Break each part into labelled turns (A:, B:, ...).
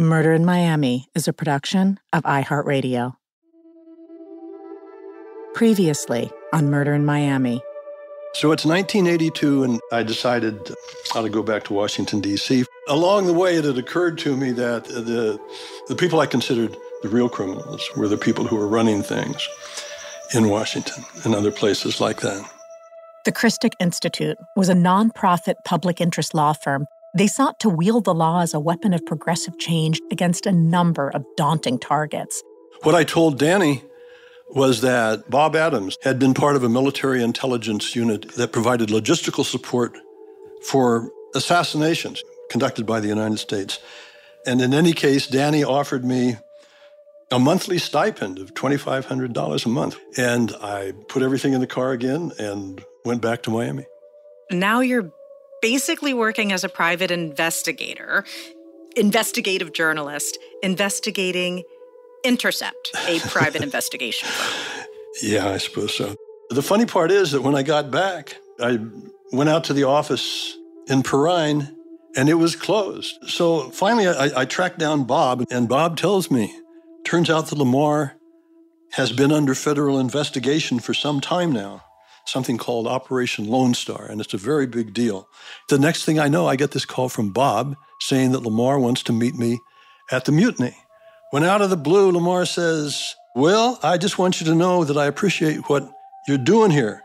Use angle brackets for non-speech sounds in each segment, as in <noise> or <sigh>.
A: Murder in Miami is a production of iHeartRadio. Previously on Murder in Miami.
B: So it's 1982, and I decided how to go back to Washington, D.C. Along the way, it had occurred to me that the, the people I considered the real criminals were the people who were running things in Washington and other places like that.
A: The Christic Institute was a nonprofit public interest law firm. They sought to wield the law as a weapon of progressive change against a number of daunting targets.
B: What I told Danny was that Bob Adams had been part of a military intelligence unit that provided logistical support for assassinations conducted by the United States. And in any case, Danny offered me a monthly stipend of $2,500 a month. And I put everything in the car again and went back to Miami.
C: Now you're basically working as a private investigator, investigative journalist, investigating Intercept, a <laughs> private investigation firm.
B: Yeah, I suppose so. The funny part is that when I got back, I went out to the office in Perrine and it was closed. So finally, I, I tracked down Bob, and Bob tells me, turns out that Lamar has been under federal investigation for some time now, something called Operation Lone Star, and it's a very big deal. The next thing I know, I get this call from Bob saying that Lamar wants to meet me at the mutiny. When out of the blue, Lamar says, Well, I just want you to know that I appreciate what you're doing here,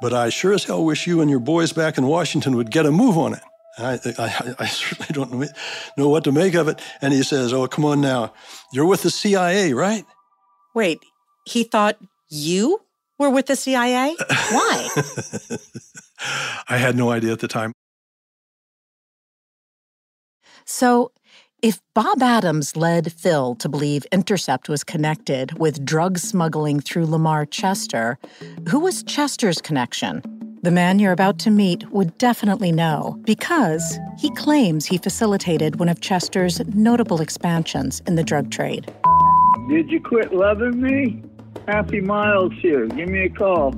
B: but I sure as hell wish you and your boys back in Washington would get a move on it. I, I, I, <laughs> certainly don't know what to make of it. And he says, Oh, come on now. You're with the CIA, right?
C: Wait, he thought you were with the CIA? Why? <laughs>
B: I had no idea at the time.
A: So, if Bob Adams led Phil to believe Intercept was connected with drug smuggling through Lamar Chester, who was Chester's connection? The man you're about to meet would definitely know because he claims he facilitated one of Chester's notable expansions in the drug trade.
D: Did you quit loving me? Happy Miles here. Give me a call.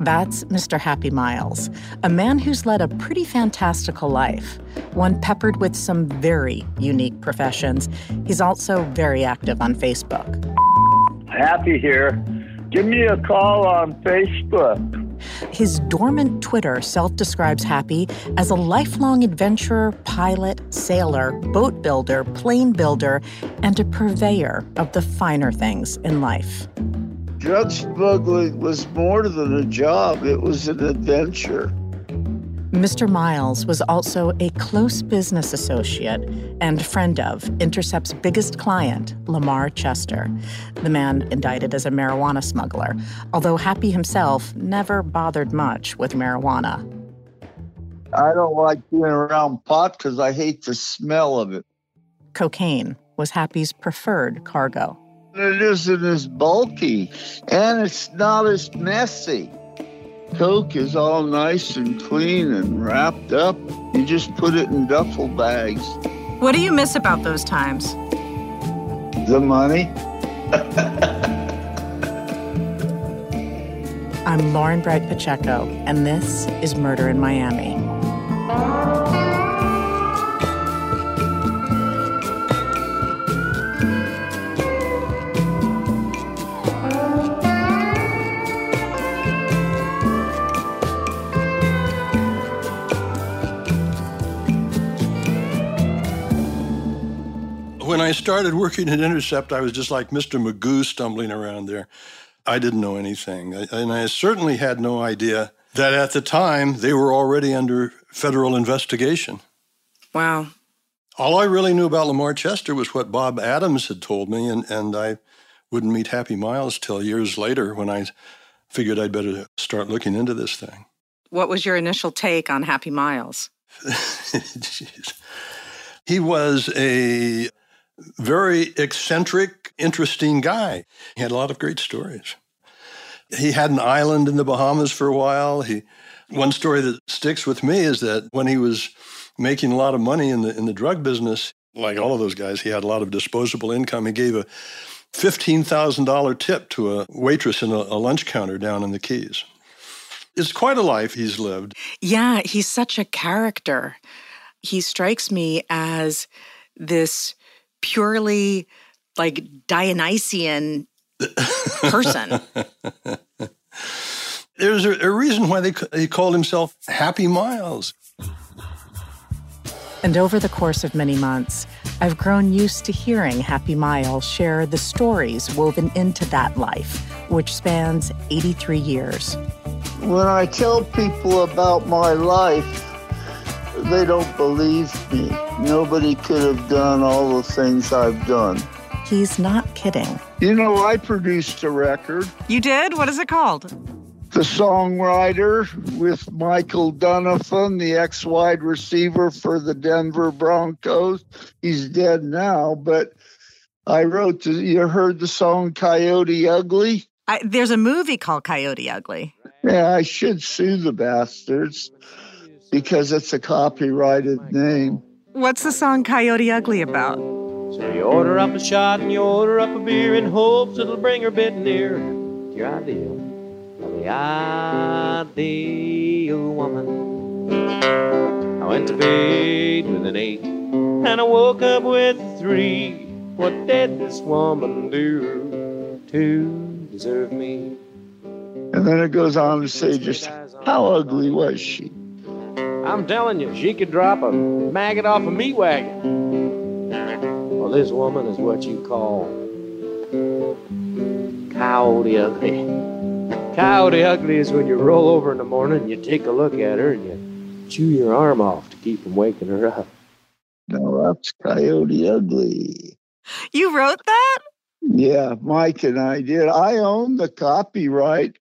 A: That's Mr. Happy Miles, a man who's led a pretty fantastical life, one peppered with some very unique professions. He's also very active on Facebook.
D: Happy here. Give me a call on Facebook.
A: His dormant Twitter self describes Happy as a lifelong adventurer, pilot, sailor, boat builder, plane builder, and a purveyor of the finer things in life
D: drug smuggling was more than a job, it was an adventure.
A: Mr. Miles was also a close business associate and friend of Intercept's biggest client, Lamar Chester, the man indicted as a marijuana smuggler, although Happy himself never bothered much with marijuana.
D: I don't like being around pot because I hate the smell of it.
A: Cocaine was Happy's preferred cargo.
D: It isn't as bulky and it's not as messy. Coke is all nice and clean and wrapped up. You just put it in duffel bags.
C: What do you miss about those times?
D: The money.
A: I'm Lauren Bright Pacheco, and this is Murder in Miami.
B: When I started working at Intercept, I was just like Mr. Magoo stumbling around there. I didn't know anything. And I certainly had no idea that at the time they were already under federal investigation.
C: Wow.
B: All I really knew about Lamar Chester was what Bob Adams had told me, and, and I wouldn't meet Happy Miles till years later when I figured I'd better start looking into this thing.
C: What was your initial take on Happy Miles? <laughs>
B: he was a very eccentric, interesting guy. He had a lot of great stories. He had an island in the Bahamas for a while. He one story that sticks with me is that when he was making a lot of money in the in the drug business, like all of those guys, he had a lot of disposable income. He gave a fifteen thousand dollar tip to a waitress in a, a lunch counter down in the Keys. It's quite a life he's lived.
C: Yeah, he's such a character. He strikes me as this purely like Dionysian person. <laughs>
B: There's a, a, reason why they, he called himself Happy Miles.
A: And over the course of many months, I've grown used to hearing Happy Miles share the stories woven into that life, which spans 83 years.
D: When I tell people about my life, they don't believe me. Nobody could have done all the things I've done.
A: He's not kidding.
D: You know, I produced a record.
C: You did? What is it called?
D: The songwriter with Michael Dunafon, the ex wide receiver for the Denver Broncos. He's dead now, but I wrote, the, you heard the song Coyote Ugly?
C: I, there's a movie called Coyote Ugly.
D: Yeah, I should sue the bastards because it's a copyrighted oh name.
C: What's the song Coyote Ugly about?
E: So you order up a shot and you order up a beer in hopes it'll bring her a bit nearer to your ideal of the ideal woman. I went to bed with an eight and I woke up with three. What did this woman do to deserve me?
D: And then it goes on to say just how ugly was she?
E: I'm telling you, she could drop a maggot off a meat wagon. Well, this woman is what you call coyote ugly. Coyote ugly is when you roll over in the morning and you take a look at her and you chew your arm off to keep from waking her up.
D: No, that's coyote ugly.
C: You wrote that?
D: Yeah, Mike and I did. I own the copyright.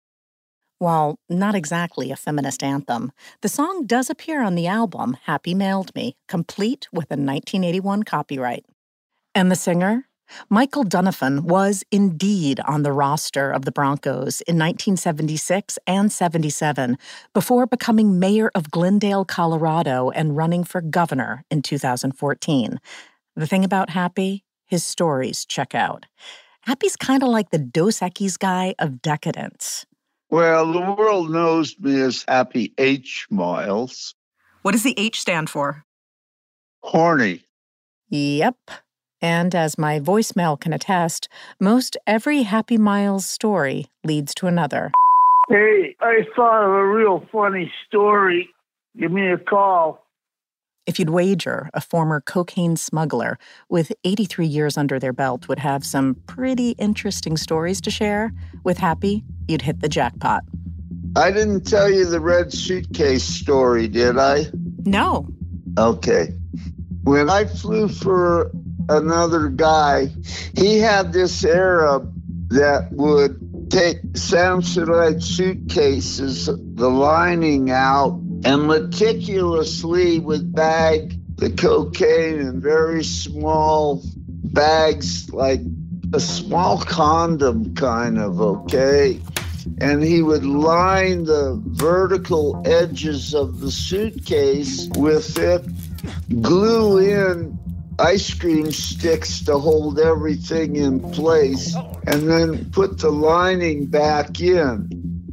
A: While not exactly a feminist anthem, the song does appear on the album Happy Mailed Me, complete with a 1981 copyright. And the singer? Michael Dunafon was indeed on the roster of the Broncos in 1976 and 77 before becoming mayor of Glendale, Colorado, and running for governor in 2014. The thing about Happy, his stories check out. Happy's kind of like the Dos Equis guy of decadence.
D: Well, the world knows me as Happy H. Miles.
C: What does the H stand for?
D: Horny.
A: Yep. And as my voicemail can attest, most every Happy Miles story leads to another.
D: Hey, I thought of a real funny story. Give me a call.
A: If you'd wager a former cocaine smuggler with 83 years under their belt would have some pretty interesting stories to share, with Happy, you'd hit the jackpot.
D: I didn't tell you the red suitcase story, did I?
C: No.
D: Okay. When I flew for another guy, he had this Arab that would take Samsonite suitcases, the lining out, and meticulously would bag the cocaine in very small bags, like a small condom, kind of, okay? and he would line the vertical edges of the suitcase with it, glue in ice cream sticks to hold everything in place, and then put the lining back in.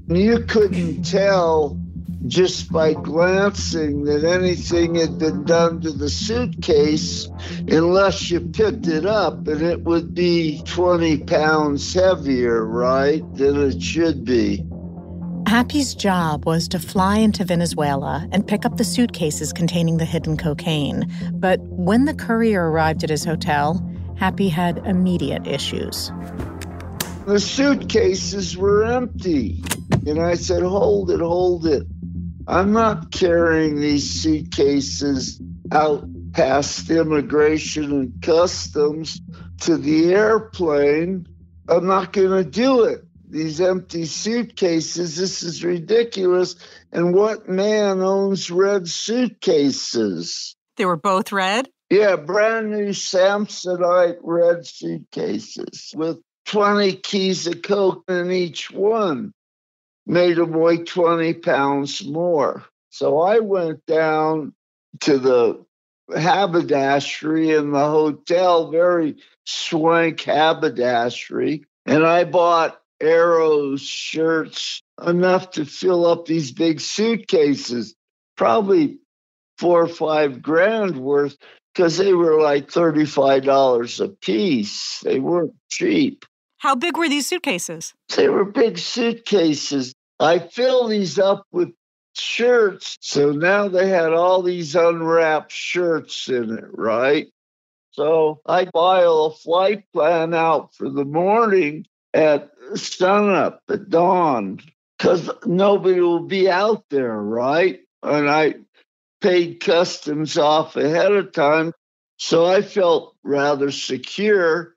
D: You couldn't tell just by glancing that anything had been done to the suitcase unless you picked it up and it would be 20 pounds heavier, right, than it should be.
A: Happy's job was to fly into Venezuela and pick up the suitcases containing the hidden cocaine. But when the courier arrived at his hotel, Happy had immediate issues.
D: The suitcases were empty. And I said, Hold it, hold it. I'm not carrying these suitcases out past immigration and customs to the airplane. I'm not going to do it. These empty suitcases, this is ridiculous. And what man owns red suitcases?
C: They were both red?
D: Yeah, brand new Samsonite red suitcases with 20 keys of coke in each one made him weigh 20 pounds more. So I went down to the haberdashery in the hotel, very swank haberdashery, and I bought arrows shirts enough to fill up these big suitcases, probably four or five grand worth, because they were like $35 a piece. They weren't cheap.
C: How big were these suitcases?
D: They were big suitcases. I filled these up with shirts. So now they had all these unwrapped shirts in it, right? So I file a flight plan out for the morning at sunup at dawn because nobody will be out there, right? And I paid customs off ahead of time. So I felt rather secure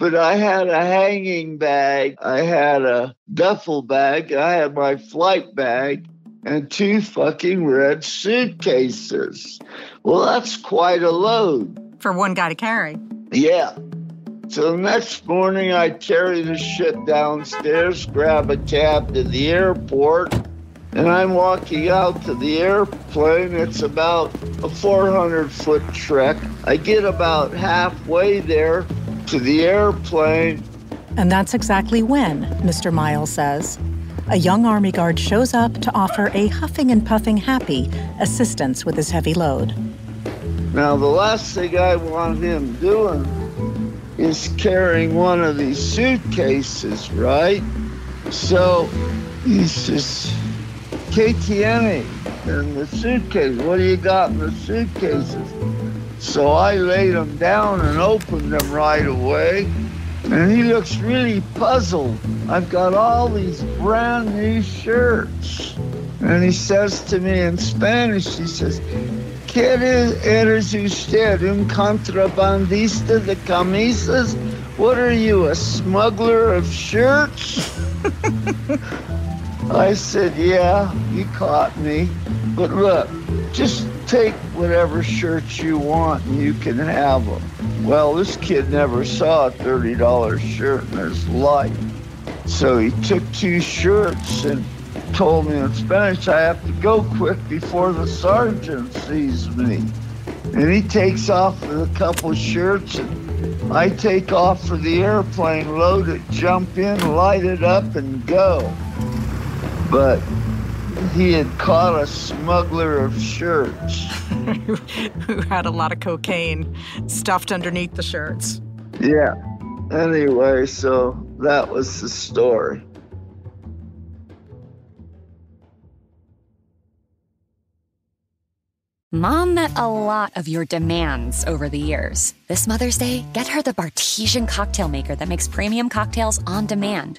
D: but I had a hanging bag, I had a duffel bag, I had my flight bag, and two fucking red suitcases. Well, that's quite a load.
C: For one guy to carry.
D: Yeah. So the next morning, I carry the shit downstairs, grab a cab to the airport, and I'm walking out to the airplane. It's about a 400 foot trek. I get about halfway there, to the airplane.
A: And that's exactly when, Mr. Miles says, a young Army guard shows up to offer a huffing and puffing happy assistance with his heavy load.
D: Now, the last thing I want him doing is carrying one of these suitcases, right? So he says, KTN in the suitcase. What do you got in the suitcases? So I laid him down and opened them right away. And he looks really puzzled. I've got all these brand new shirts. And he says to me in Spanish, he says, ¿Qué eres usted, un contrabandista de camisas? What are you, a smuggler of shirts? <laughs> I said, yeah, you caught me. But look, just take whatever shirts you want and you can have them. Well, this kid never saw a $30 shirt in his life. So he took two shirts and told me in Spanish, I have to go quick before the sergeant sees me. And he takes off with a couple shirts and I take off for the airplane, load it, jump in, light it up, and go. But he had caught a smuggler of shirts. <laughs>
C: Who had a lot of cocaine stuffed underneath the shirts.
D: Yeah. Anyway, so that was the story.
F: Mom met a lot of your demands over the years. This Mother's Day, get her the Bartesian cocktail maker that makes premium cocktails on demand.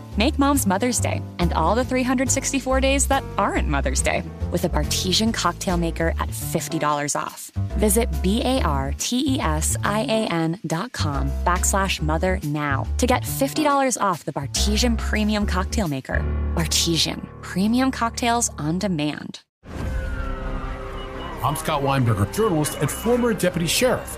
F: Make mom's Mother's Day and all the 364 days that aren't Mother's Day with a Bartesian cocktail maker at $50 off. Visit B-A-R-T-E-S-I-A-N dot com backslash mother now to get $50 off the Bartesian Premium Cocktail Maker. Bartesian, premium cocktails on demand.
G: I'm Scott Weinberger, journalist and former deputy sheriff.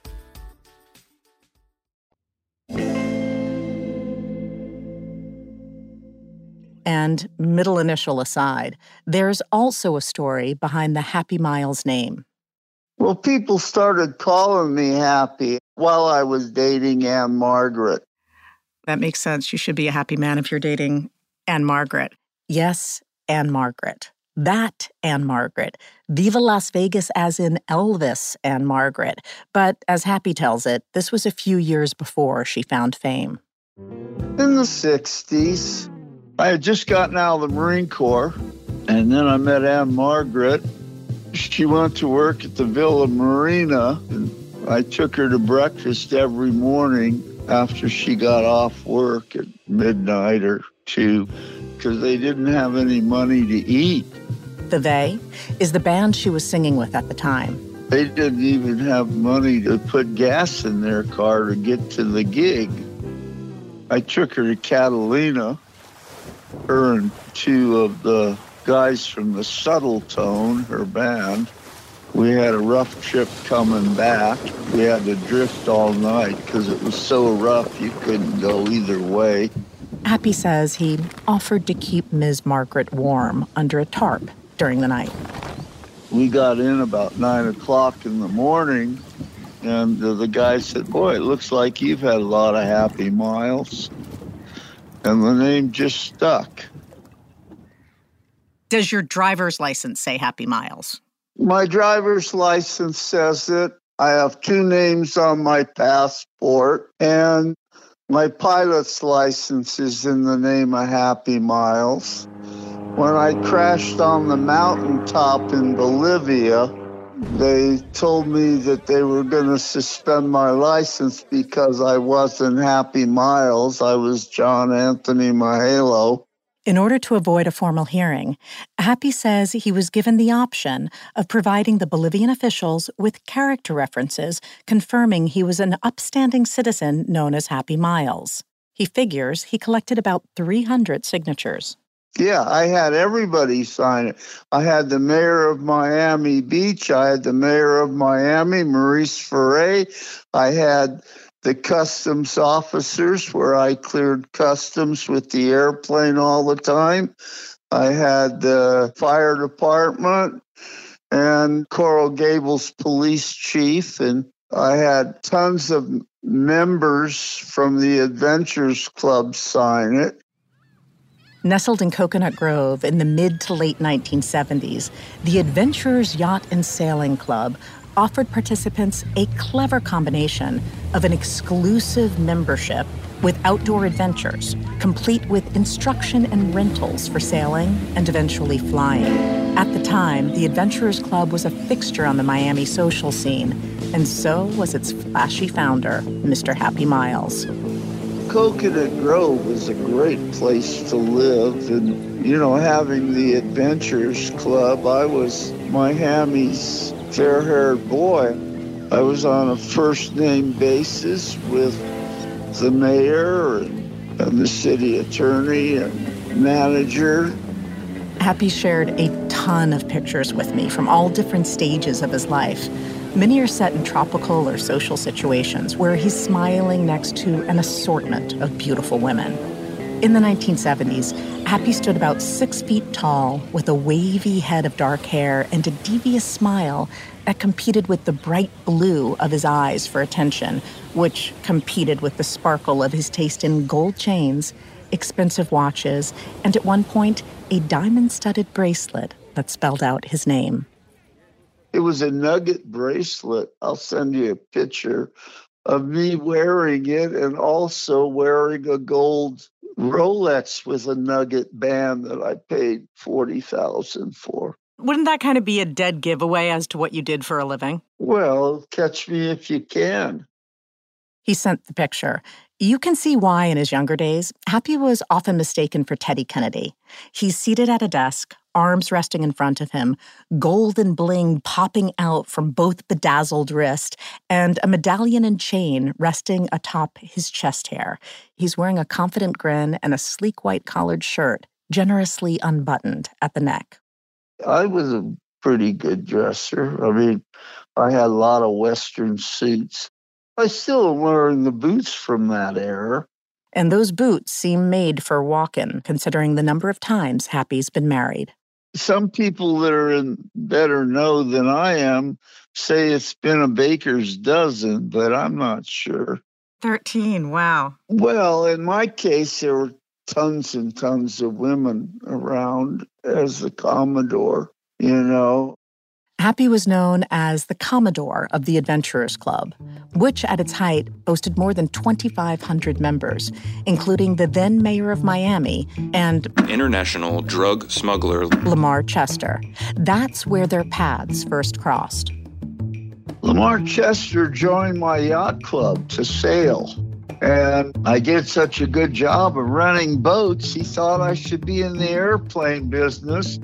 A: And middle initial aside, there's also a story behind the Happy Miles name.
D: Well, people started calling me Happy while I was dating Ann-Margret.
C: That makes sense. You should be a happy man if you're dating Ann-Margret.
A: Yes, Ann-Margret. That Ann-Margret. Viva Las Vegas, as in Elvis Ann-Margret. But as Happy tells it, this was a few years before she found fame.
D: In the 60s, I had just gotten out of the Marine Corps, and then I met Ann-Margret. She went to work at the Villa Marina, and I took her to breakfast every morning after she got off work at midnight or two because they didn't have any money to eat.
A: The They is the band she was singing with at the time.
D: They didn't even have money to put gas in their car to get to the gig. I took her to Catalina, her and two of the guys from the Suttletone, her band. We had a rough trip coming back. We had to drift all night because it was so rough you couldn't go either way.
A: Happy says he offered to keep Ms. Margret warm under a tarp during the night.
D: We got in about nine o'clock in the morning, and the guy said, Boy, it looks like you've had a lot of happy miles. And the name just stuck.
C: Does your driver's license say Happy Miles?
D: My driver's license says it. I have two names on my passport, and my pilot's license is in the name of Happy Miles. When I crashed on the mountaintop in Bolivia, they told me that they were going to suspend my license because I wasn't Happy Miles. I was John Anthony Mahalo.
A: In order to avoid a formal hearing, Happy says he was given the option of providing the Bolivian officials with character references confirming he was an upstanding citizen known as Happy Miles. He figures he collected about 300 signatures.
D: Yeah, I had everybody sign it. I had the mayor of Miami Beach. I had the mayor of Miami, Maurice Ferre. I had the customs officers where I cleared customs with the airplane all the time. I had the fire department and Coral Gables police chief, and I had tons of members from the Adventures Club sign it.
A: Nestled in Coconut Grove in the mid to late 1970s, the Adventurers Yacht and Sailing Club offered participants a clever combination of an exclusive membership with outdoor adventures, complete with instruction and rentals for sailing and eventually flying. At the time, the Adventurers Club was a fixture on the Miami social scene, and so was its flashy founder, Mr. Happy Miles.
D: Coconut Grove was a great place to live, and you know, having the Adventures Club, I was my Miami's fair haired boy. I was on a first name basis with the mayor and, and the city attorney and manager.
A: Happy shared a ton of pictures with me from all different stages of his life. Many are set in tropical or social situations where he's smiling next to an assortment of beautiful women. In the 1970s, Happy stood about six feet tall with a wavy head of dark hair and a devious smile that competed with the bright blue of his eyes for attention, which competed with the sparkle of his taste in gold chains, expensive watches, and at one point, a diamond studded bracelet that spelled out his name.
D: It was a nugget bracelet. I'll send you a picture of me wearing it and also wearing a gold Rolex with a nugget band that I paid 40,000 for.
A: Wouldn't that kind of be a dead giveaway as to what you did for a living?
D: Well, catch me if you can.
A: He sent the picture. You can see why in his younger days, Happy was often mistaken for Teddy Kennedy. He's seated at a desk, arms resting in front of him, golden bling popping out from both bedazzled wrist, and a medallion and chain resting atop his chest hair. He's wearing a confident grin and a sleek white collared shirt, generously unbuttoned at the neck.
D: I was a pretty good dresser. I mean, I had a lot of Western suits. I still am wearing the boots from that era.
A: And those boots seem made for walking, considering the number of times Happy's been married.
D: Some people that are in better know than I am say it's been a baker's dozen, but I'm not sure.
A: 13, wow.
D: Well, in my case, there were tons and tons of women around as the Commodore, you know.
A: Happy was known as the Commodore of the Adventurers Club, which at its height boasted more than 2,500 members, including the then mayor of Miami and
H: international drug smuggler
A: Lamar Chester. That's where their paths first crossed.
D: Lamar Chester joined my yacht club to sail. And I did such a good job of running boats, he thought I should be in the airplane business.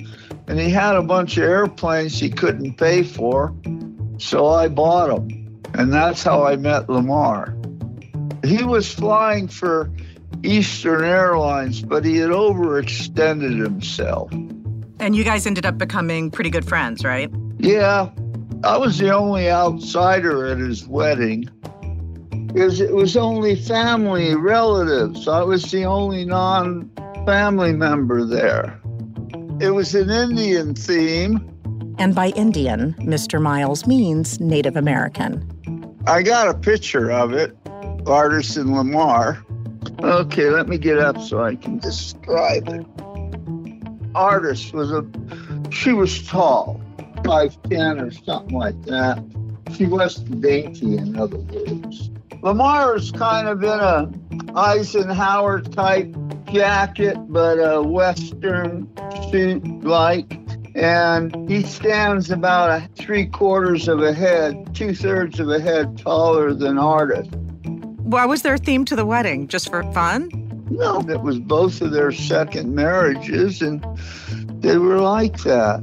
D: And he had a bunch of airplanes he couldn't pay for. So I bought them. And that's how I met Lamar. He was flying for Eastern Airlines, but he had overextended himself.
A: And you guys ended up becoming pretty good friends, right?
D: Yeah. I was the only outsider at his wedding because it was only family, relatives. I was the only non family member there. It was an Indian theme.
A: And by Indian, Mr. Miles means Native American.
D: I got a picture of it, Artis Artisan Lamar. Okay, let me get up so I can describe it. Artis was a, she was tall, 5'10 or something like that. She wasn't dainty, in other words. Lamar is kind of in a Eisenhower type jacket, but a Western suit like. And he stands about a three quarters of a head, two thirds of a head taller than Artis.
A: Why was there a theme to the wedding? Just for fun?
D: No, it was both of their second marriages, and they were like that.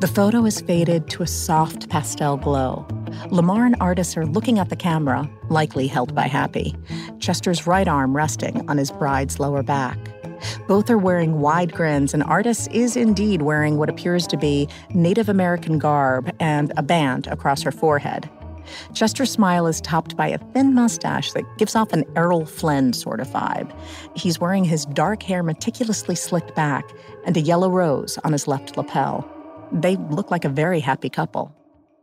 A: The photo is faded to a soft pastel glow. Lamar and Artis are looking at the camera, likely held by Happy, Chester's right arm resting on his bride's lower back. Both are wearing wide grins, and Artis is indeed wearing what appears to be Native American garb and a band across her forehead. Chester's smile is topped by a thin mustache that gives off an Errol Flynn sort of vibe. He's wearing his dark hair meticulously slicked back and a yellow rose on his left lapel. They look like a very happy couple.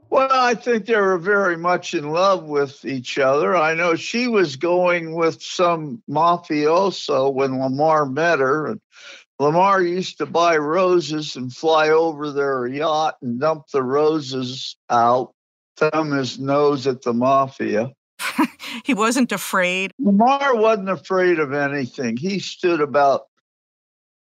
D: Well, I think they were very much in love with each other. I know she was going with some mafioso when Lamar met her. And Lamar used to buy roses and fly over their yacht and dump the roses out, thumb his nose at the mafia. <laughs>
C: he wasn't afraid.
D: Lamar wasn't afraid of anything. He stood about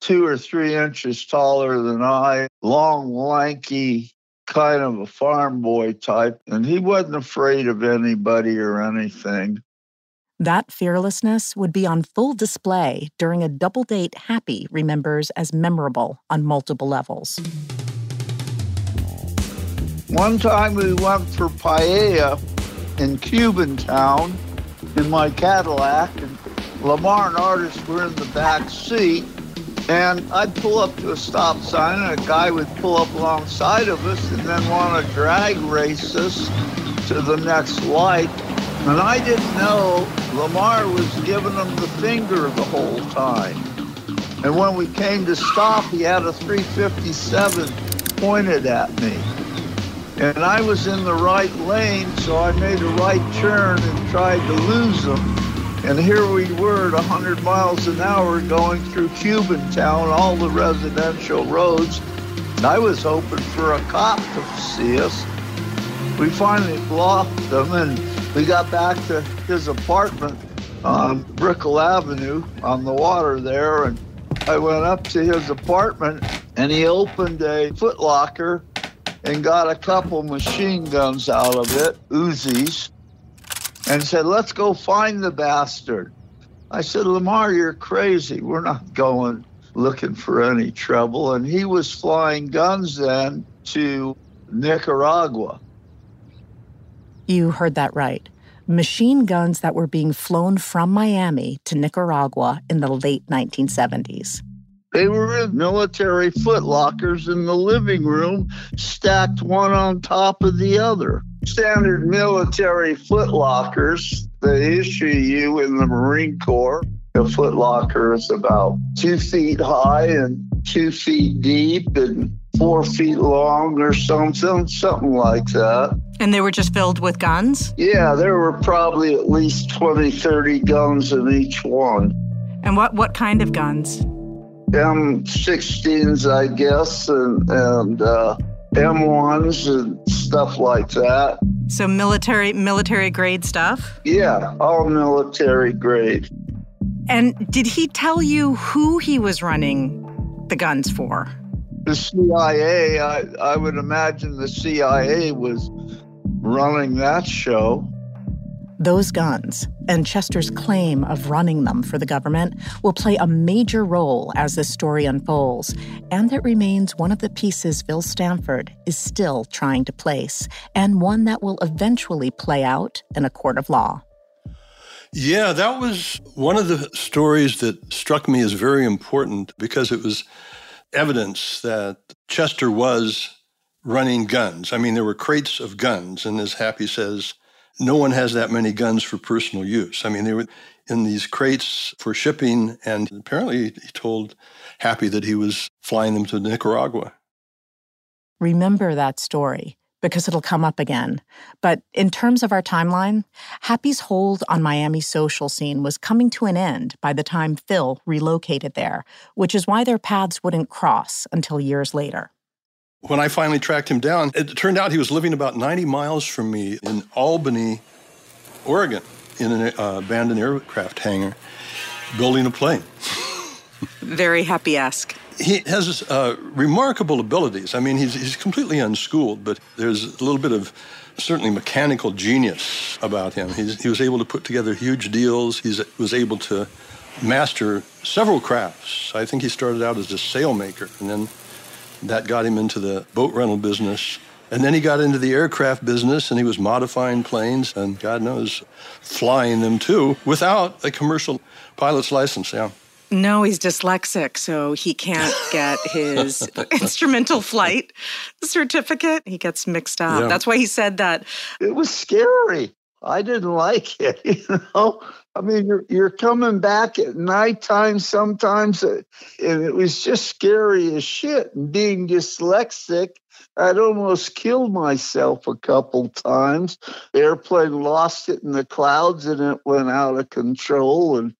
D: two or three inches taller than I, long, lanky, kind of a farm boy type, and he wasn't afraid of anybody or anything.
A: That fearlessness would be on full display during a double date Happy remembers as memorable on multiple levels.
D: One time we went for paella in Cuban town in my Cadillac, and Lamar and Artis were in the back seat. And I'd pull up to a stop sign, and a guy would pull up alongside of us and then want to drag race us to the next light. And I didn't know Lamar was giving him the finger the whole time. And when we came to stop, he had a 357 pointed at me. And I was in the right lane, so I made a right turn and tried to lose him. And here we were at 100 miles an hour going through Cuban town, all the residential roads. And I was hoping for a cop to see us. We finally blocked them and we got back to his apartment on Brickell Avenue on the water there. And I went up to his apartment and he opened a footlocker and got a couple machine guns out of it, Uzis and said, Let's go find the bastard. I said, Lamar, you're crazy. We're not going looking for any trouble. And he was flying guns then to Nicaragua.
A: You heard that right. Machine guns that were being flown from Miami to Nicaragua in the late 1970s.
D: They were in military footlockers in the living room, stacked one on top of the other standard military footlockers they issue you in the Marine Corps. A footlocker is about two feet high and two feet deep and four feet long or something, something like that.
C: And they were just filled with guns?
D: Yeah, there were probably at least 20, 30 guns in each one.
C: And what, what kind of guns?
D: M16s, I guess, and, and uh, M1s and stuff like that.
C: So military military grade stuff?
D: Yeah, all military grade.
C: And did he tell you who he was running the guns for?
D: The CIA, I, I would imagine the CIA was running that show.
A: Those guns and Chester's claim of running them for the government will play a major role as this story unfolds, and it remains one of the pieces Phil Stanford is still trying to place, and one that will eventually play out in a court of law.
B: Yeah, that was one of the stories that struck me as very important because it was evidence that Chester was running guns. I mean, there were crates of guns, and as Happy says, no one has that many guns for personal use. I mean, they were in these crates for shipping, and apparently he told Happy that he was flying them to Nicaragua.
A: Remember that story because it'll come up again. But in terms of our timeline, Happy's hold on Miami's social scene was coming to an end by the time Phil relocated there, which is why their paths wouldn't cross until years later.
B: When I finally tracked him down, it turned out he was living about 90 miles from me in Albany, Oregon, in an uh, abandoned aircraft hangar, building a plane.
C: Very happy esque.
B: He has uh, remarkable abilities. I mean, he's, he's completely unschooled, but there's a little bit of certainly mechanical genius about him. He's, he was able to put together huge deals. He was able to master several crafts. I think he started out as a sailmaker and then that got him into the boat rental business. And then he got into the aircraft business and he was modifying planes and God knows, flying them too without a commercial pilot's license. Yeah.
C: No, he's dyslexic, so he can't get his <laughs> instrumental flight certificate. He gets mixed up.
D: Yeah.
C: That's why he said that.
D: It was scary. I didn't like it, <laughs> you know. I mean, you're you're coming back at nighttime sometimes, uh, and it was just scary as shit. And being dyslexic, I'd almost killed myself a couple times. The airplane lost it in the clouds, and it went out of control. And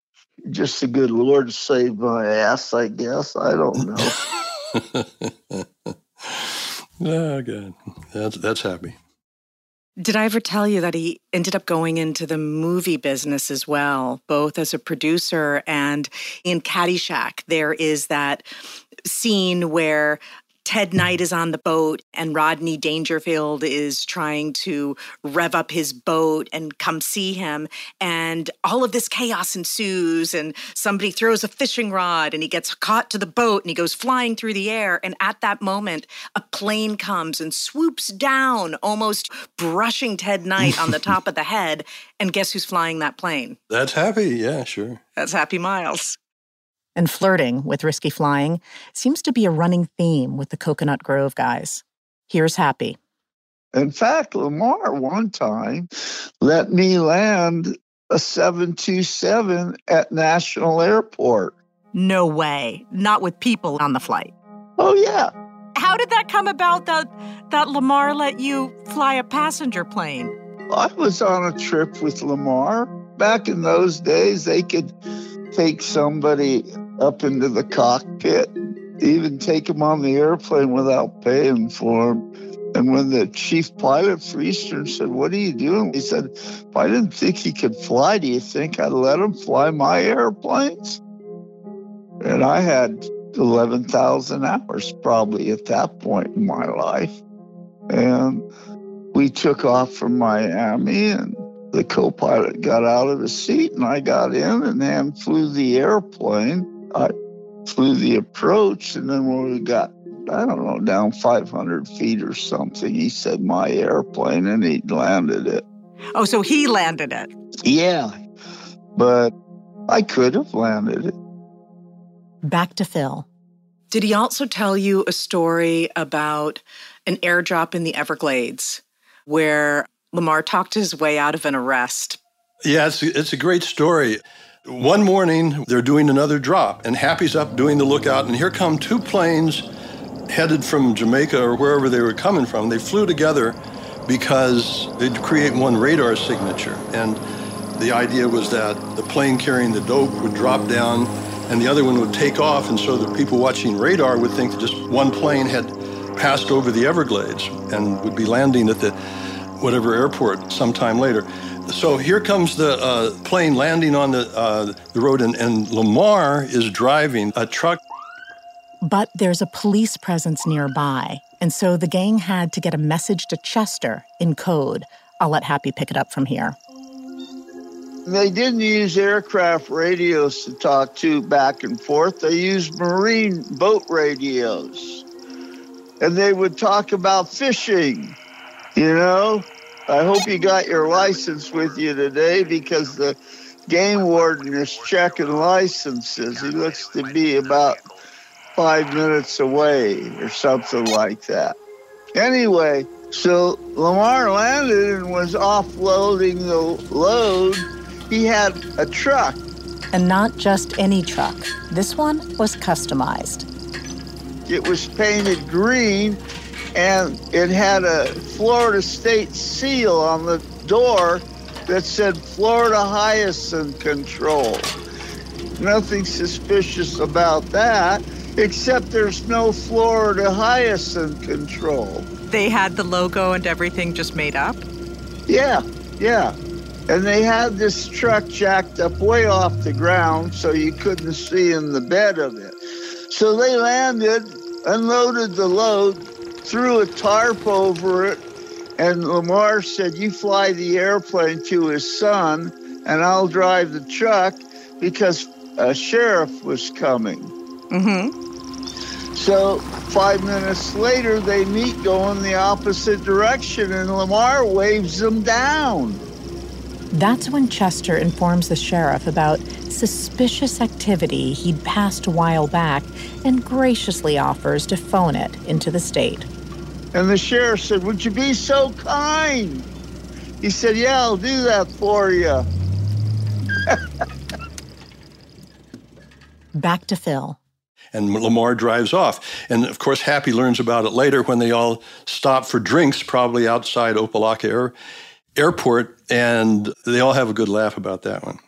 D: just the good Lord saved my ass, I guess. I don't <laughs> know. <laughs>
B: oh, good. That's, that's happy.
C: Did I ever tell you that he ended up going into the movie business as well, both as a producer and in Caddyshack? There is that scene where Ted Knight is on the boat and Rodney Dangerfield is trying to rev up his boat and come see him. And all of this chaos ensues, and somebody throws a fishing rod and he gets caught to the boat and he goes flying through the air. And at that moment, a plane comes and swoops down, almost brushing Ted Knight on the top of the <laughs> head. And guess who's flying that plane?
B: That's happy. Yeah, sure.
C: That's Happy Miles.
A: And flirting with risky flying seems to be a running theme with the Coconut Grove guys. Here's Happy.
D: In fact, Lamar one time let me land a 727 at National Airport.
C: No way. Not with people on the flight.
D: Oh, yeah.
C: How did that come about that that Lamar let you fly a passenger plane?
D: I was on a trip with Lamar. Back in those days, they could take somebody up into the cockpit, even take them on the airplane without paying for them. And when the chief pilot for Eastern said, What are you doing? He said, If I didn't think he could fly, do you think I'd let him fly my airplanes? And I had 11,000 hours probably at that point in my life. And we took off from Miami and the co-pilot got out of his seat and I got in and then flew the airplane. I flew the approach and then when we got, I don't know, down 500 feet or something, he said my airplane and he landed it.
C: Oh, so he landed it.
D: Yeah, but I could have landed it.
A: Back to Phil.
C: Did he also tell you a story about an airdrop in the Everglades where Lamar talked his way out of an arrest?
B: Yeah, it's, it's a great story. One morning, they're doing another drop, and Happy's up doing the lookout, and here come two planes headed from Jamaica or wherever they were coming from. They flew together because they'd create one radar signature. And the idea was that the plane carrying the dope would drop down and the other one would take off. And so the people watching radar would think that just one plane had passed over the Everglades and would be landing at the whatever airport sometime later. So here comes the uh, plane landing on the, uh, the road, and, and Lamar is driving a truck.
A: But there's a police presence nearby, and so the gang had to get a message to Chester in code. I'll let Happy pick it up from here.
D: They didn't use aircraft radios to talk to back and forth. They used marine boat radios. And they would talk about fishing, you know? I hope you got your license with you today because the game warden is checking licenses. He looks to be about five minutes away or something like that. Anyway, so Lamar landed and was offloading the load. He had a truck.
A: And not just any truck. This one was customized.
D: It was painted green and it had a Florida State seal on the door that said Florida Hyacinth Control. Nothing suspicious about that, except there's no Florida Hyacinth Control.
C: They had the logo and everything just made up?
D: Yeah, yeah. And they had this truck jacked up way off the ground so you couldn't see in the bed of it. So they landed, unloaded the load, threw a tarp over it, and Lamar said, You fly the airplane to his son, and I'll drive the truck because a sheriff was coming.
C: Mm-hmm.
D: So five minutes later, they meet going the opposite direction, and Lamar waves them down.
A: That's when Chester informs the sheriff about suspicious activity he'd passed a while back and graciously offers to phone it into the state.
D: And the sheriff said, Would you be so kind? He said, Yeah, I'll do that for you. <laughs>
A: Back to Phil.
B: And Lamar drives off. And of course, Happy learns about it later when they all stop for drinks, probably outside Opa-locka Air, Airport, and they all have a good laugh about that one.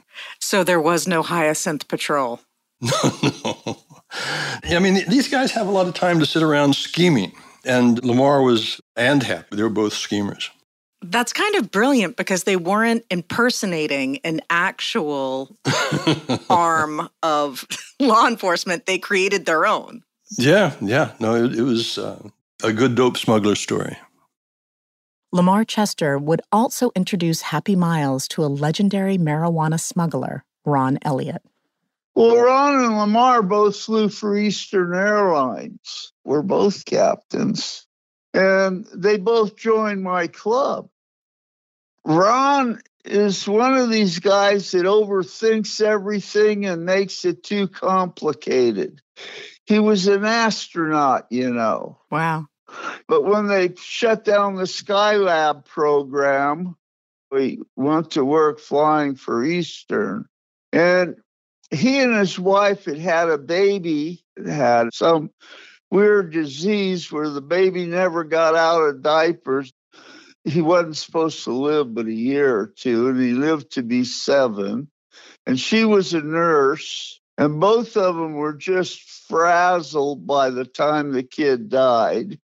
C: So there was no Hyacinth Patrol.
B: No, <laughs> no. I mean, these guys have a lot of time to sit around scheming. And Lamar was, and Happy, they were both schemers.
C: That's kind of brilliant because they weren't impersonating an actual <laughs> arm of <laughs> law enforcement. They created their own.
B: Yeah, yeah. No, it, it was uh, a good dope smuggler story.
A: Lamar Chester would also introduce Happy Miles to a legendary marijuana smuggler, Ron Elliott.
D: Well, Ron and Lamar both flew for Eastern Airlines. We're both captains. And they both joined my club. Ron is one of these guys that overthinks everything and makes it too complicated. He was an astronaut, you know.
C: Wow.
D: But when they shut down the Skylab program, we went to work flying for Eastern. And he and his wife had had a baby, had some weird disease where the baby never got out of diapers. He wasn't supposed to live but a year or two, and he lived to be seven. And she was a nurse, and both of them were just frazzled by the time the kid died.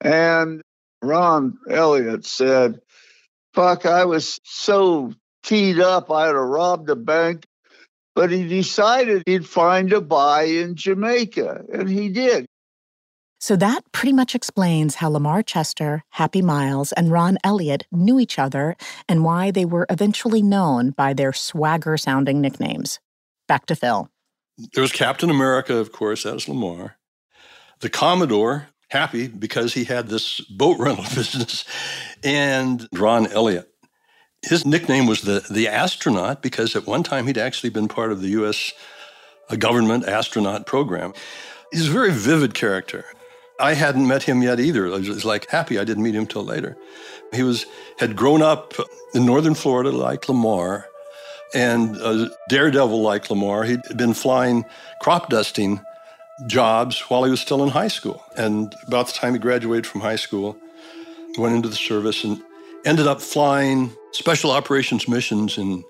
D: And Ron Elliott said, Fuck, I was so teed up, I'd have robbed a bank. But he decided he'd find a buy in Jamaica, and he did.
A: So that pretty much explains how Lamar Chester, Happy Miles, and Ron Elliott knew each other and why they were eventually known by their swagger sounding nicknames. Back to Phil.
B: There was Captain America, of course, that was Lamar. The Commodore, Happy, because he had this boat <laughs> rental business, and Ron Elliott. His nickname was the, the astronaut because at one time he'd actually been part of the U.S. Uh, government astronaut program. He's a very vivid character. I hadn't met him yet either. I was like happy I didn't meet him till later. He was had grown up in northern Florida like Lamar, and a daredevil like Lamar. He'd been flying crop dusting jobs while he was still in high school. And about the time he graduated from high school, went into the service and ended up flying special operations missions in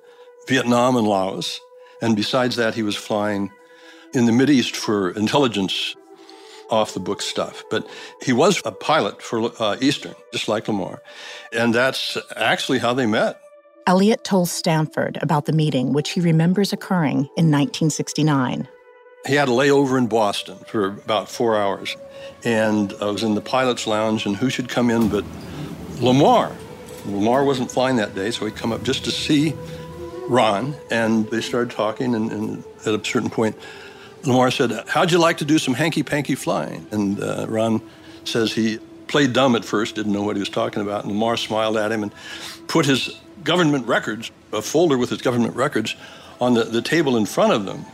B: Vietnam and Laos. And besides that, he was flying in the East for intelligence off the book stuff. But he was a pilot for uh, Eastern, just like Lamar. And that's actually how they met.
A: Elliott told Stanford about the meeting, which he remembers occurring in 1969.
B: He had a layover in Boston for about four hours. And I was in the pilot's lounge, and who should come in but Lamar? Lamar wasn't flying that day, so he'd come up just to see Ron. And they started talking, and, and at a certain point, Lamar said, How'd you like to do some hanky panky flying? And uh, Ron says he played dumb at first, didn't know what he was talking about. And Lamar smiled at him and put his government records, a folder with his government records, on the, the table in front of them.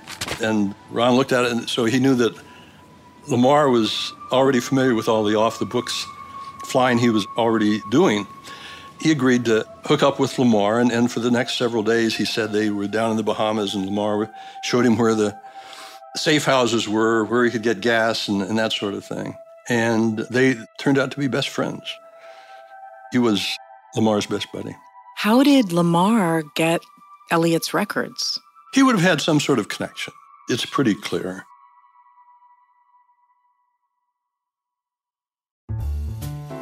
B: And Ron looked at it, and so he knew that Lamar was already familiar with all the off the books flying he was already doing. He agreed to hook up with Lamar, and, and for the next several days, he said they were down in the Bahamas, and Lamar showed him where the safe houses were, where he could get gas and, and that sort of thing. And they turned out to be best friends. He was Lamar's best buddy.
C: How did Lamar get Elliott's records?
B: He would have had some sort of connection. It's pretty clear.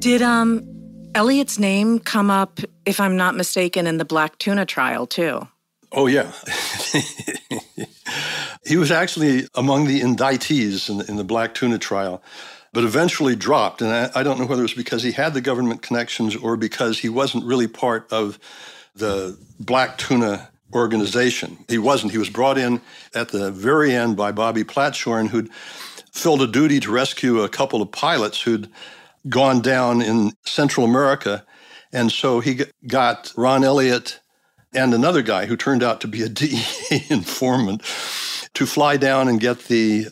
C: Did um Elliott's name come up, if I'm not mistaken, in the Black Tuna trial too?
B: Oh yeah, <laughs> he was actually among the indictees in the, in the, Black Tuna trial, but eventually dropped. And I, I don't know whether it was because he had the government connections or because he wasn't really part of the Black Tuna organization. He wasn't. He was brought in at the very end by Bobby Platshorn, who'd filled a duty to rescue a couple of pilots who'd gone down in Central America. And so he got Ron Elliott and another guy who turned out to be a <laughs> DEA informant to fly down and get the,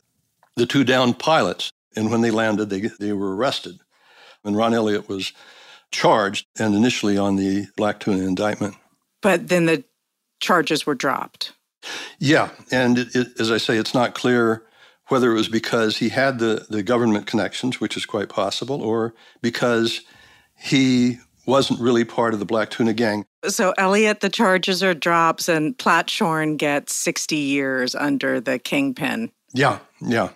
B: the two downed pilots. And when they landed, they, they were arrested. And Ron Elliott was charged and initially on the Black Tuna indictment.
C: But then the charges were dropped.
B: Yeah. And it, it, as I say, it's not clear whether it was because he had the, the government connections, which is quite possible, or because he wasn't really part of the Black Tuna gang.
C: So, Elliott, the charges are drops, and Platshorn gets 60 years under the kingpin.
B: Yeah, yeah.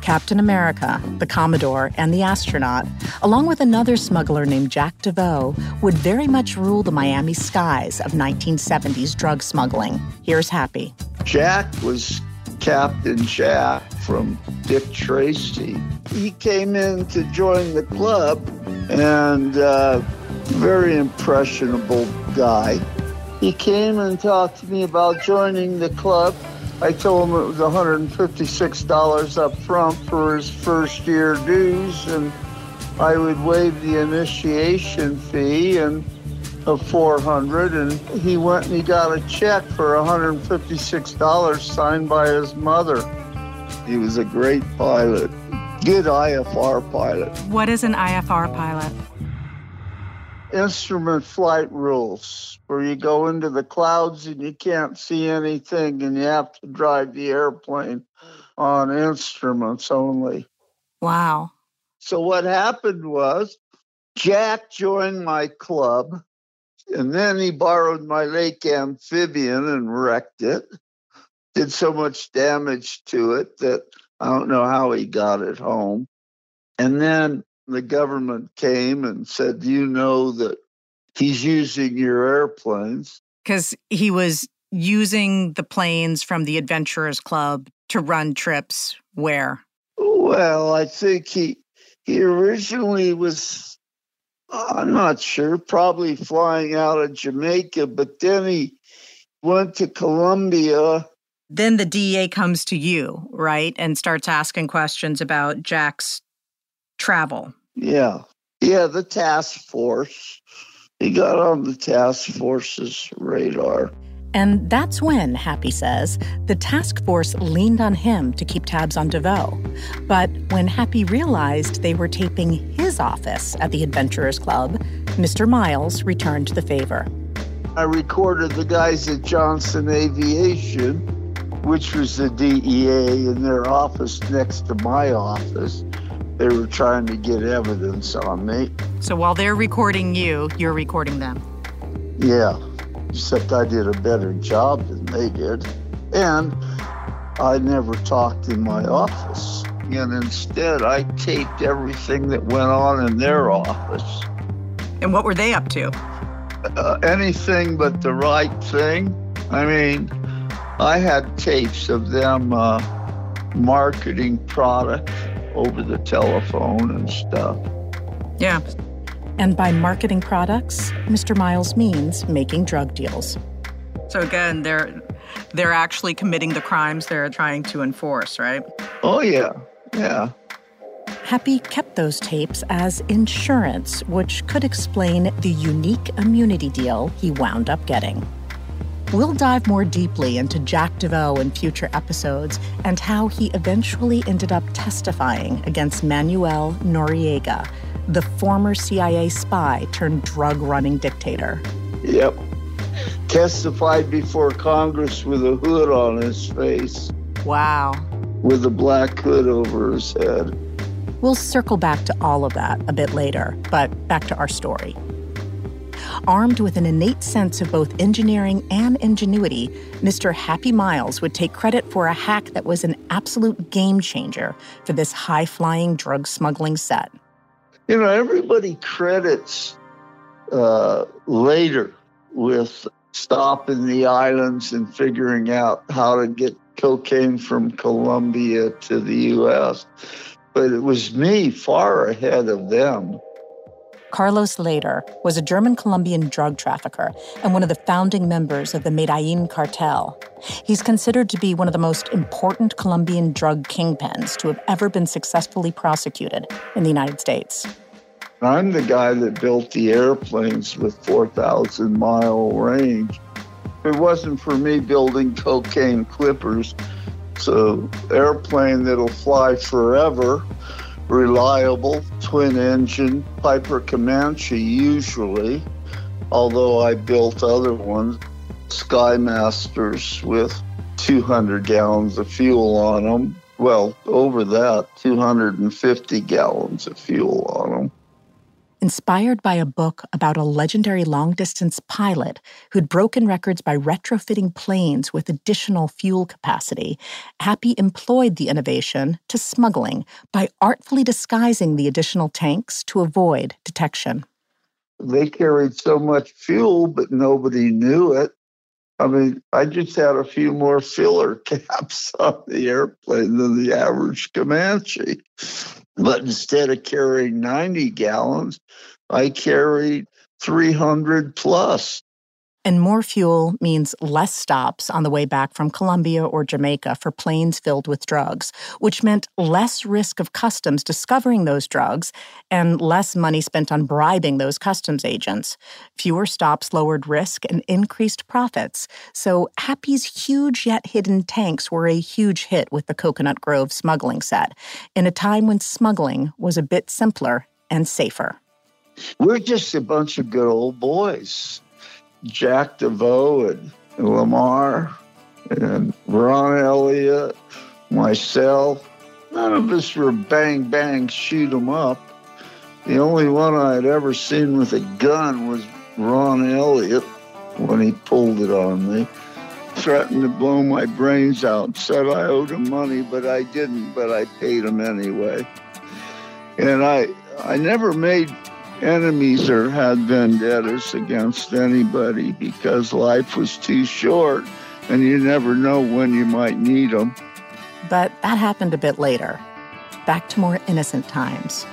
A: Captain America, the Commodore, and the astronaut, along with another smuggler named Jack DeVoe, would very much rule the Miami skies of 1970s drug smuggling. Here's Happy.
D: Jack was Captain Jack from Dick Tracy. He came in to join the club and uh, very impressionable guy. He came and talked to me about joining the club. I told him it was $156 up front for his first year dues, and I would waive the initiation fee and of 400 and he went and he got a check for $156 signed by his mother. He was a great pilot, good IFR pilot.
C: What is an IFR pilot?
D: Instrument flight rules, where you go into the clouds and you can't see anything and you have to drive the airplane on instruments only.
C: Wow.
D: So what happened was Jack joined my club and then he borrowed my lake amphibian and wrecked it. did so much damage to it that I don't know how he got it home. And then the government came and said, Do you know that he's using your airplanes?
C: Because he was using the planes from the Adventurers Club to run trips where?
D: Well, I think he he originally was Oh, I'm not sure, probably flying out of Jamaica, but then he went to Colombia.
C: Then the DEA comes to you, right? And starts asking questions about Jack's travel.
D: Yeah. Yeah, the task force. He got on the task force's radar.
A: And that's when, Happy says, the task force leaned on him to keep tabs on DeVoe. But when Happy realized they were taping his office at the Adventurers Club, Mr. Miles returned the favor.
D: I recorded the guys at Johnson Aviation, which was the DEA, in their office next to my office. They were trying to get evidence on me.
C: So while they're recording you, you're recording them.
D: Yeah except I did a better job than they did. And I never talked in my office. And instead, I taped everything that went on in their office.
C: And what were they up to?
D: Uh, anything but the right thing. I mean, I had tapes of them uh, marketing product over the telephone and stuff.
C: Yeah.
A: And by marketing products, Mr. Miles means making drug deals.
C: So again, they're they're actually committing the crimes they're trying to enforce, right?
D: Oh yeah. Yeah.
A: Happy kept those tapes as insurance, which could explain the unique immunity deal he wound up getting. We'll dive more deeply into Jack DeVoe in future episodes and how he eventually ended up testifying against Manuel Noriega, the former CIA spy turned drug running dictator.
D: Yep. Testified before Congress with a hood on his face.
C: Wow.
D: With a black hood over his head.
A: We'll circle back to all of that a bit later, but back to our story. Armed with an innate sense of both engineering and ingenuity, Mr. Happy Miles would take credit for a hack that was an absolute game changer for this high flying drug smuggling set
D: you know, everybody credits uh, Lehder with stopping the islands and figuring out how to get cocaine from Colombia to the U.S. But it was me far ahead of them.
A: Carlos Lehder was a German Colombian drug trafficker and one of the founding members of the Medellin cartel. He's considered to be one of the most important Colombian drug kingpins to have ever been successfully prosecuted in the United States.
D: I'm the guy that built the airplanes with 4,000 mile range. If it wasn't for me building cocaine clippers, so airplane that'll fly forever reliable, twin engine, Piper Comanche usually, although I built other ones, Skymasters with 200 gallons of fuel on them. Well, over that, 250 gallons of fuel on them.
A: Inspired by a book about a legendary long distance pilot who'd broken records by retrofitting planes with additional fuel capacity, Happy employed the innovation to smuggling by artfully disguising the additional tanks to avoid detection.
D: They carried so much fuel, but nobody knew it. I mean, I just had a few more filler <laughs> caps on the airplane than the average Comanche. But instead of carrying 90 gallons, I carried 300 plus.
A: And more fuel means less stops on the way back from Colombia or Jamaica for planes filled with drugs, which meant less risk of customs discovering those drugs and less money spent on bribing those customs agents. Fewer stops lowered risk and increased profits. So Happy's huge yet hidden tanks were a huge hit with the Coconut Grove smuggling set in a time when smuggling was a bit simpler and safer.
D: We're just a bunch of good old boys. Jack DeVoe and Lamar and Ron Elliott, myself. None of us were bang bang shoot 'em up. The only one I had ever seen with a gun was Ron Elliott when he pulled it on me. threatened to blow my brains out. Said I owed him money, but I didn't. But I paid him anyway. And I I never made enemies or had vendettas against anybody because life was too short, and you never know when you might need them.
A: But that happened a bit later. Back to more innocent times.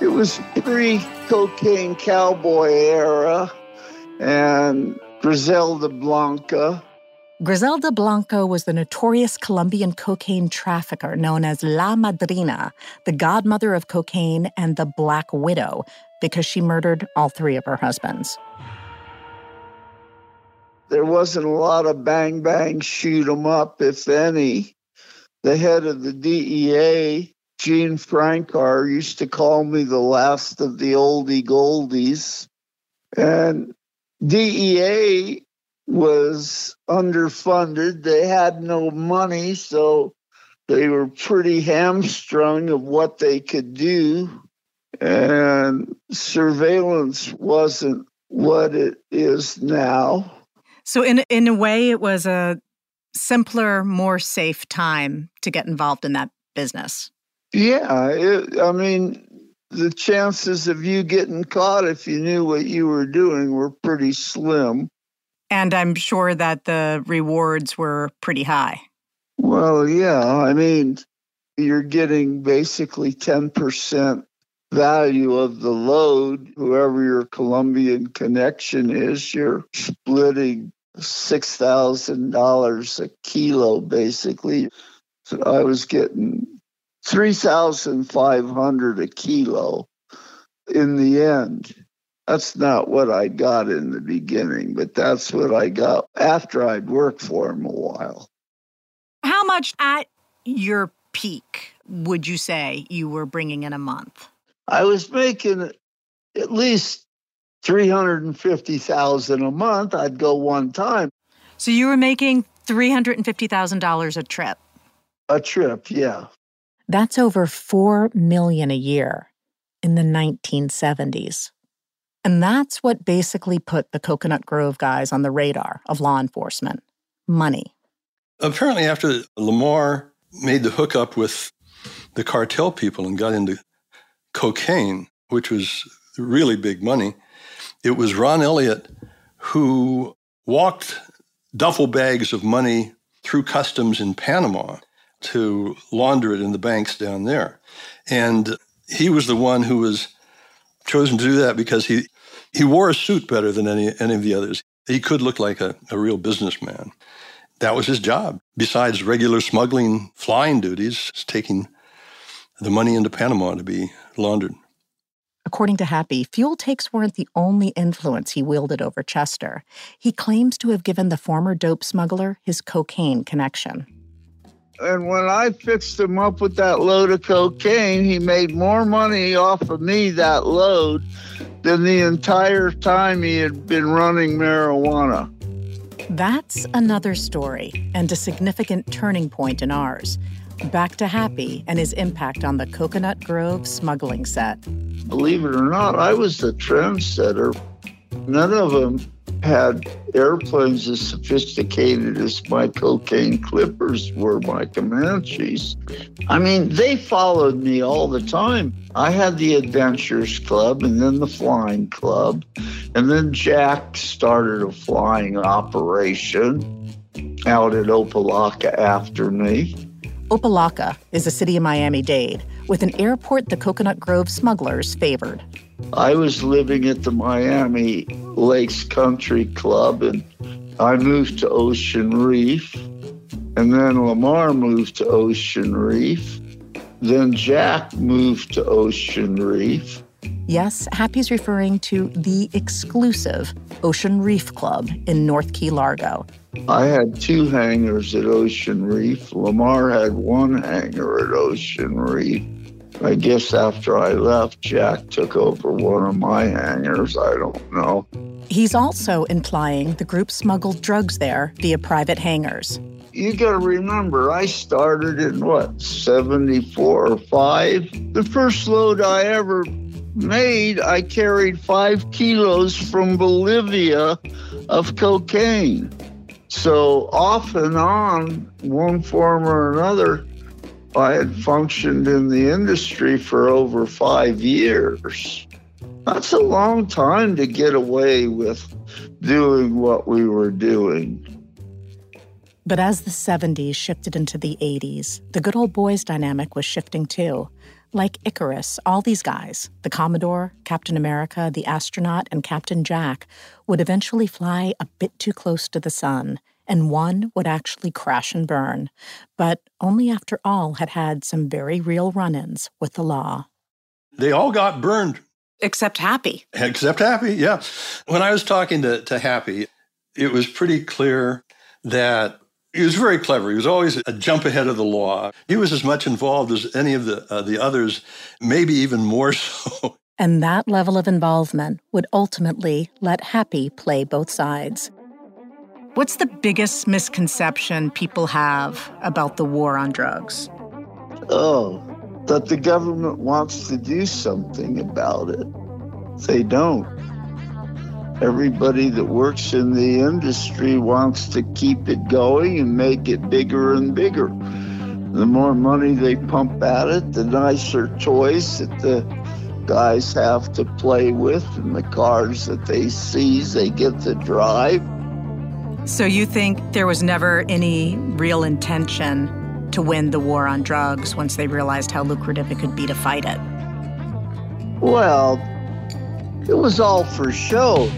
D: It was pre cocaine cowboy era and Griselda Blanco.
A: Griselda Blanco was the notorious Colombian cocaine trafficker known as La Madrina, the godmother of cocaine and the Black Widow, because she murdered all three of her husbands.
D: There wasn't a lot of bang bang shoot 'em up, if any. The head of the DEA, Gene Frankar, used to call me the last of the oldie goldies. And DEA was underfunded. They had no money, so they were pretty <laughs> hamstrung of what they could do. And surveillance wasn't what it is now.
C: So in in a way it was a simpler, more safe time to get involved in that business.
D: Yeah, it, I mean the chances of you getting caught if you knew what you were doing were pretty slim.
C: And I'm sure that the rewards were pretty high.
D: Well, yeah. I mean, you're getting basically 10% value of the load. Whoever your Colombian connection is, you're splitting $6,000 a kilo, basically. So I was getting 3,500 a kilo in the end. That's not what I got in the beginning, but that's what I got after I'd worked for him a while.
C: How much at your peak would you say you were bringing in a month?
D: I was making at least 350,000 a month. I'd go one time.
C: So you were making $350,000 a trip.
D: A trip, yeah.
A: That's over 4 million a year in the 1970s. And that's what basically put the Coconut Grove guys on the radar of law enforcement money.
B: Apparently, after Lamar made the hookup with the cartel people and got into cocaine, which was really big money, it was Ron Elliott who walked duffel bags of money through customs in Panama to launder it in the banks down there. And he was the one who was chosen to do that because he he wore a suit better than any any of the others. He could look like a, a real businessman. That was his job. Besides regular smuggling flying duties, taking the money into Panama to be laundered.
A: According to Happy, fuel tanks weren't the only influence he wielded over Chester. He claims to have given the former dope smuggler his cocaine connection.
D: And when I fixed him up with that load of cocaine, he made more money off of me that load than the entire time he had been running marijuana.
A: That's another story and a significant turning point in ours. Back to Happy and his impact on the Coconut Grove smuggling set.
D: Believe it or not, I was the trendsetter. None of them had airplanes as sophisticated as my cocaine clippers were, my Comanches. I mean, they followed me all the time. I had the Adventurers Club and then the Flying Club. And then Jack started a flying operation out at Opa-locka after me.
A: Opa-locka is a city in Miami Dade with an airport the Coconut Grove smugglers favored.
D: I was living at the Miami Lakes Country Club and I moved to Ocean Reef. And then Lamar moved to Ocean Reef. Then Jack moved to Ocean Reef.
A: Yes, Happy's referring to the exclusive Ocean Reef Club in North Key Largo.
D: I had two hangars at Ocean Reef. Lamar had one hangar at Ocean Reef. I guess after I left, Jack took over one of my hangars. I don't know.
A: He's also implying the group smuggled drugs there via private hangars.
D: You got to remember, I started in what, 74 or 5? The first load I ever made, I carried five kilos from Bolivia of cocaine. So, off and on, one form or another, I had functioned in the industry for over five years. That's a long time to get away with doing what we were doing.
A: But as the 70s shifted into the 80s, the good old boys dynamic was shifting too. Like Icarus, all these guys, the Commodore, Captain America, the astronaut, and Captain Jack, would eventually fly a bit too close to the sun, and one would actually crash and burn, but only after all had had some very real run ins with the law.
B: They all got burned.
C: Except Happy.
B: Except Happy, yeah. When I was talking to, to Happy, it was pretty clear that he was very clever. He was always a jump ahead of the law. He was as much involved as any of the uh, the others, maybe even more <laughs> so.
A: And that level of involvement would ultimately let Happy play both sides. What's the biggest misconception people have about the war on drugs?
D: Oh, that the government wants to do something about it. They don't. Everybody that works in the industry wants to keep it going and make it bigger and bigger. The more money they pump at it, the nicer toys that the guys have to play with and the cars that they seize they get to drive.
A: So you think there was never any real intention to win the war on drugs once they realized how lucrative it could be to fight it?
D: Well, it was all for show.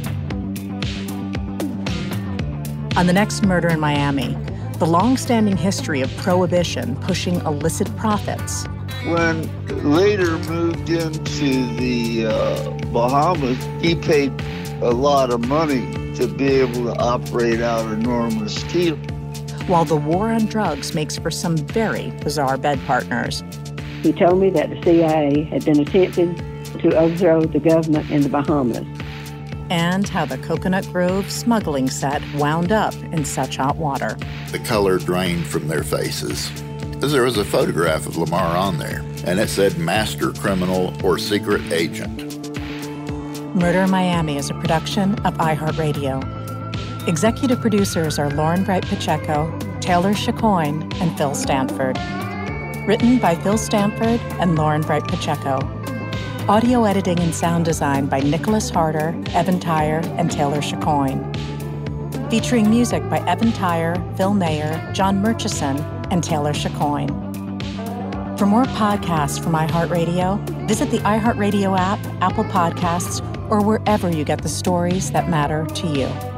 A: On the next murder in Miami, the long-standing history of prohibition pushing illicit profits.
D: When Lehder moved into the uh, Bahamas, he paid a lot of money to be able to operate out of Norman's Cay.
A: While the war on drugs makes for some very bizarre bed partners.
I: He told me that the CIA had been attempting to overthrow the government in the Bahamas.
A: And how the Coconut Grove smuggling set wound up in such hot water.
J: The color drained from their faces. There was a photograph of Lamar on there, and it said master criminal or secret agent.
A: Murder Miami is a production of iHeartRadio. Executive producers are Lauren Bright Pacheco, Taylor Chicoine, and Phil Stanford. Written by Phil Stanford and Lauren Bright Pacheco. Audio editing and sound design by Nicholas Harder, Evan Tyre, and Taylor Chicoine. Featuring music by Evan Tyre, Phil Mayer, John Murchison, and Taylor Chicoine. For more podcasts from iHeartRadio, visit the iHeartRadio app, Apple Podcasts, or wherever you get the stories that matter to you.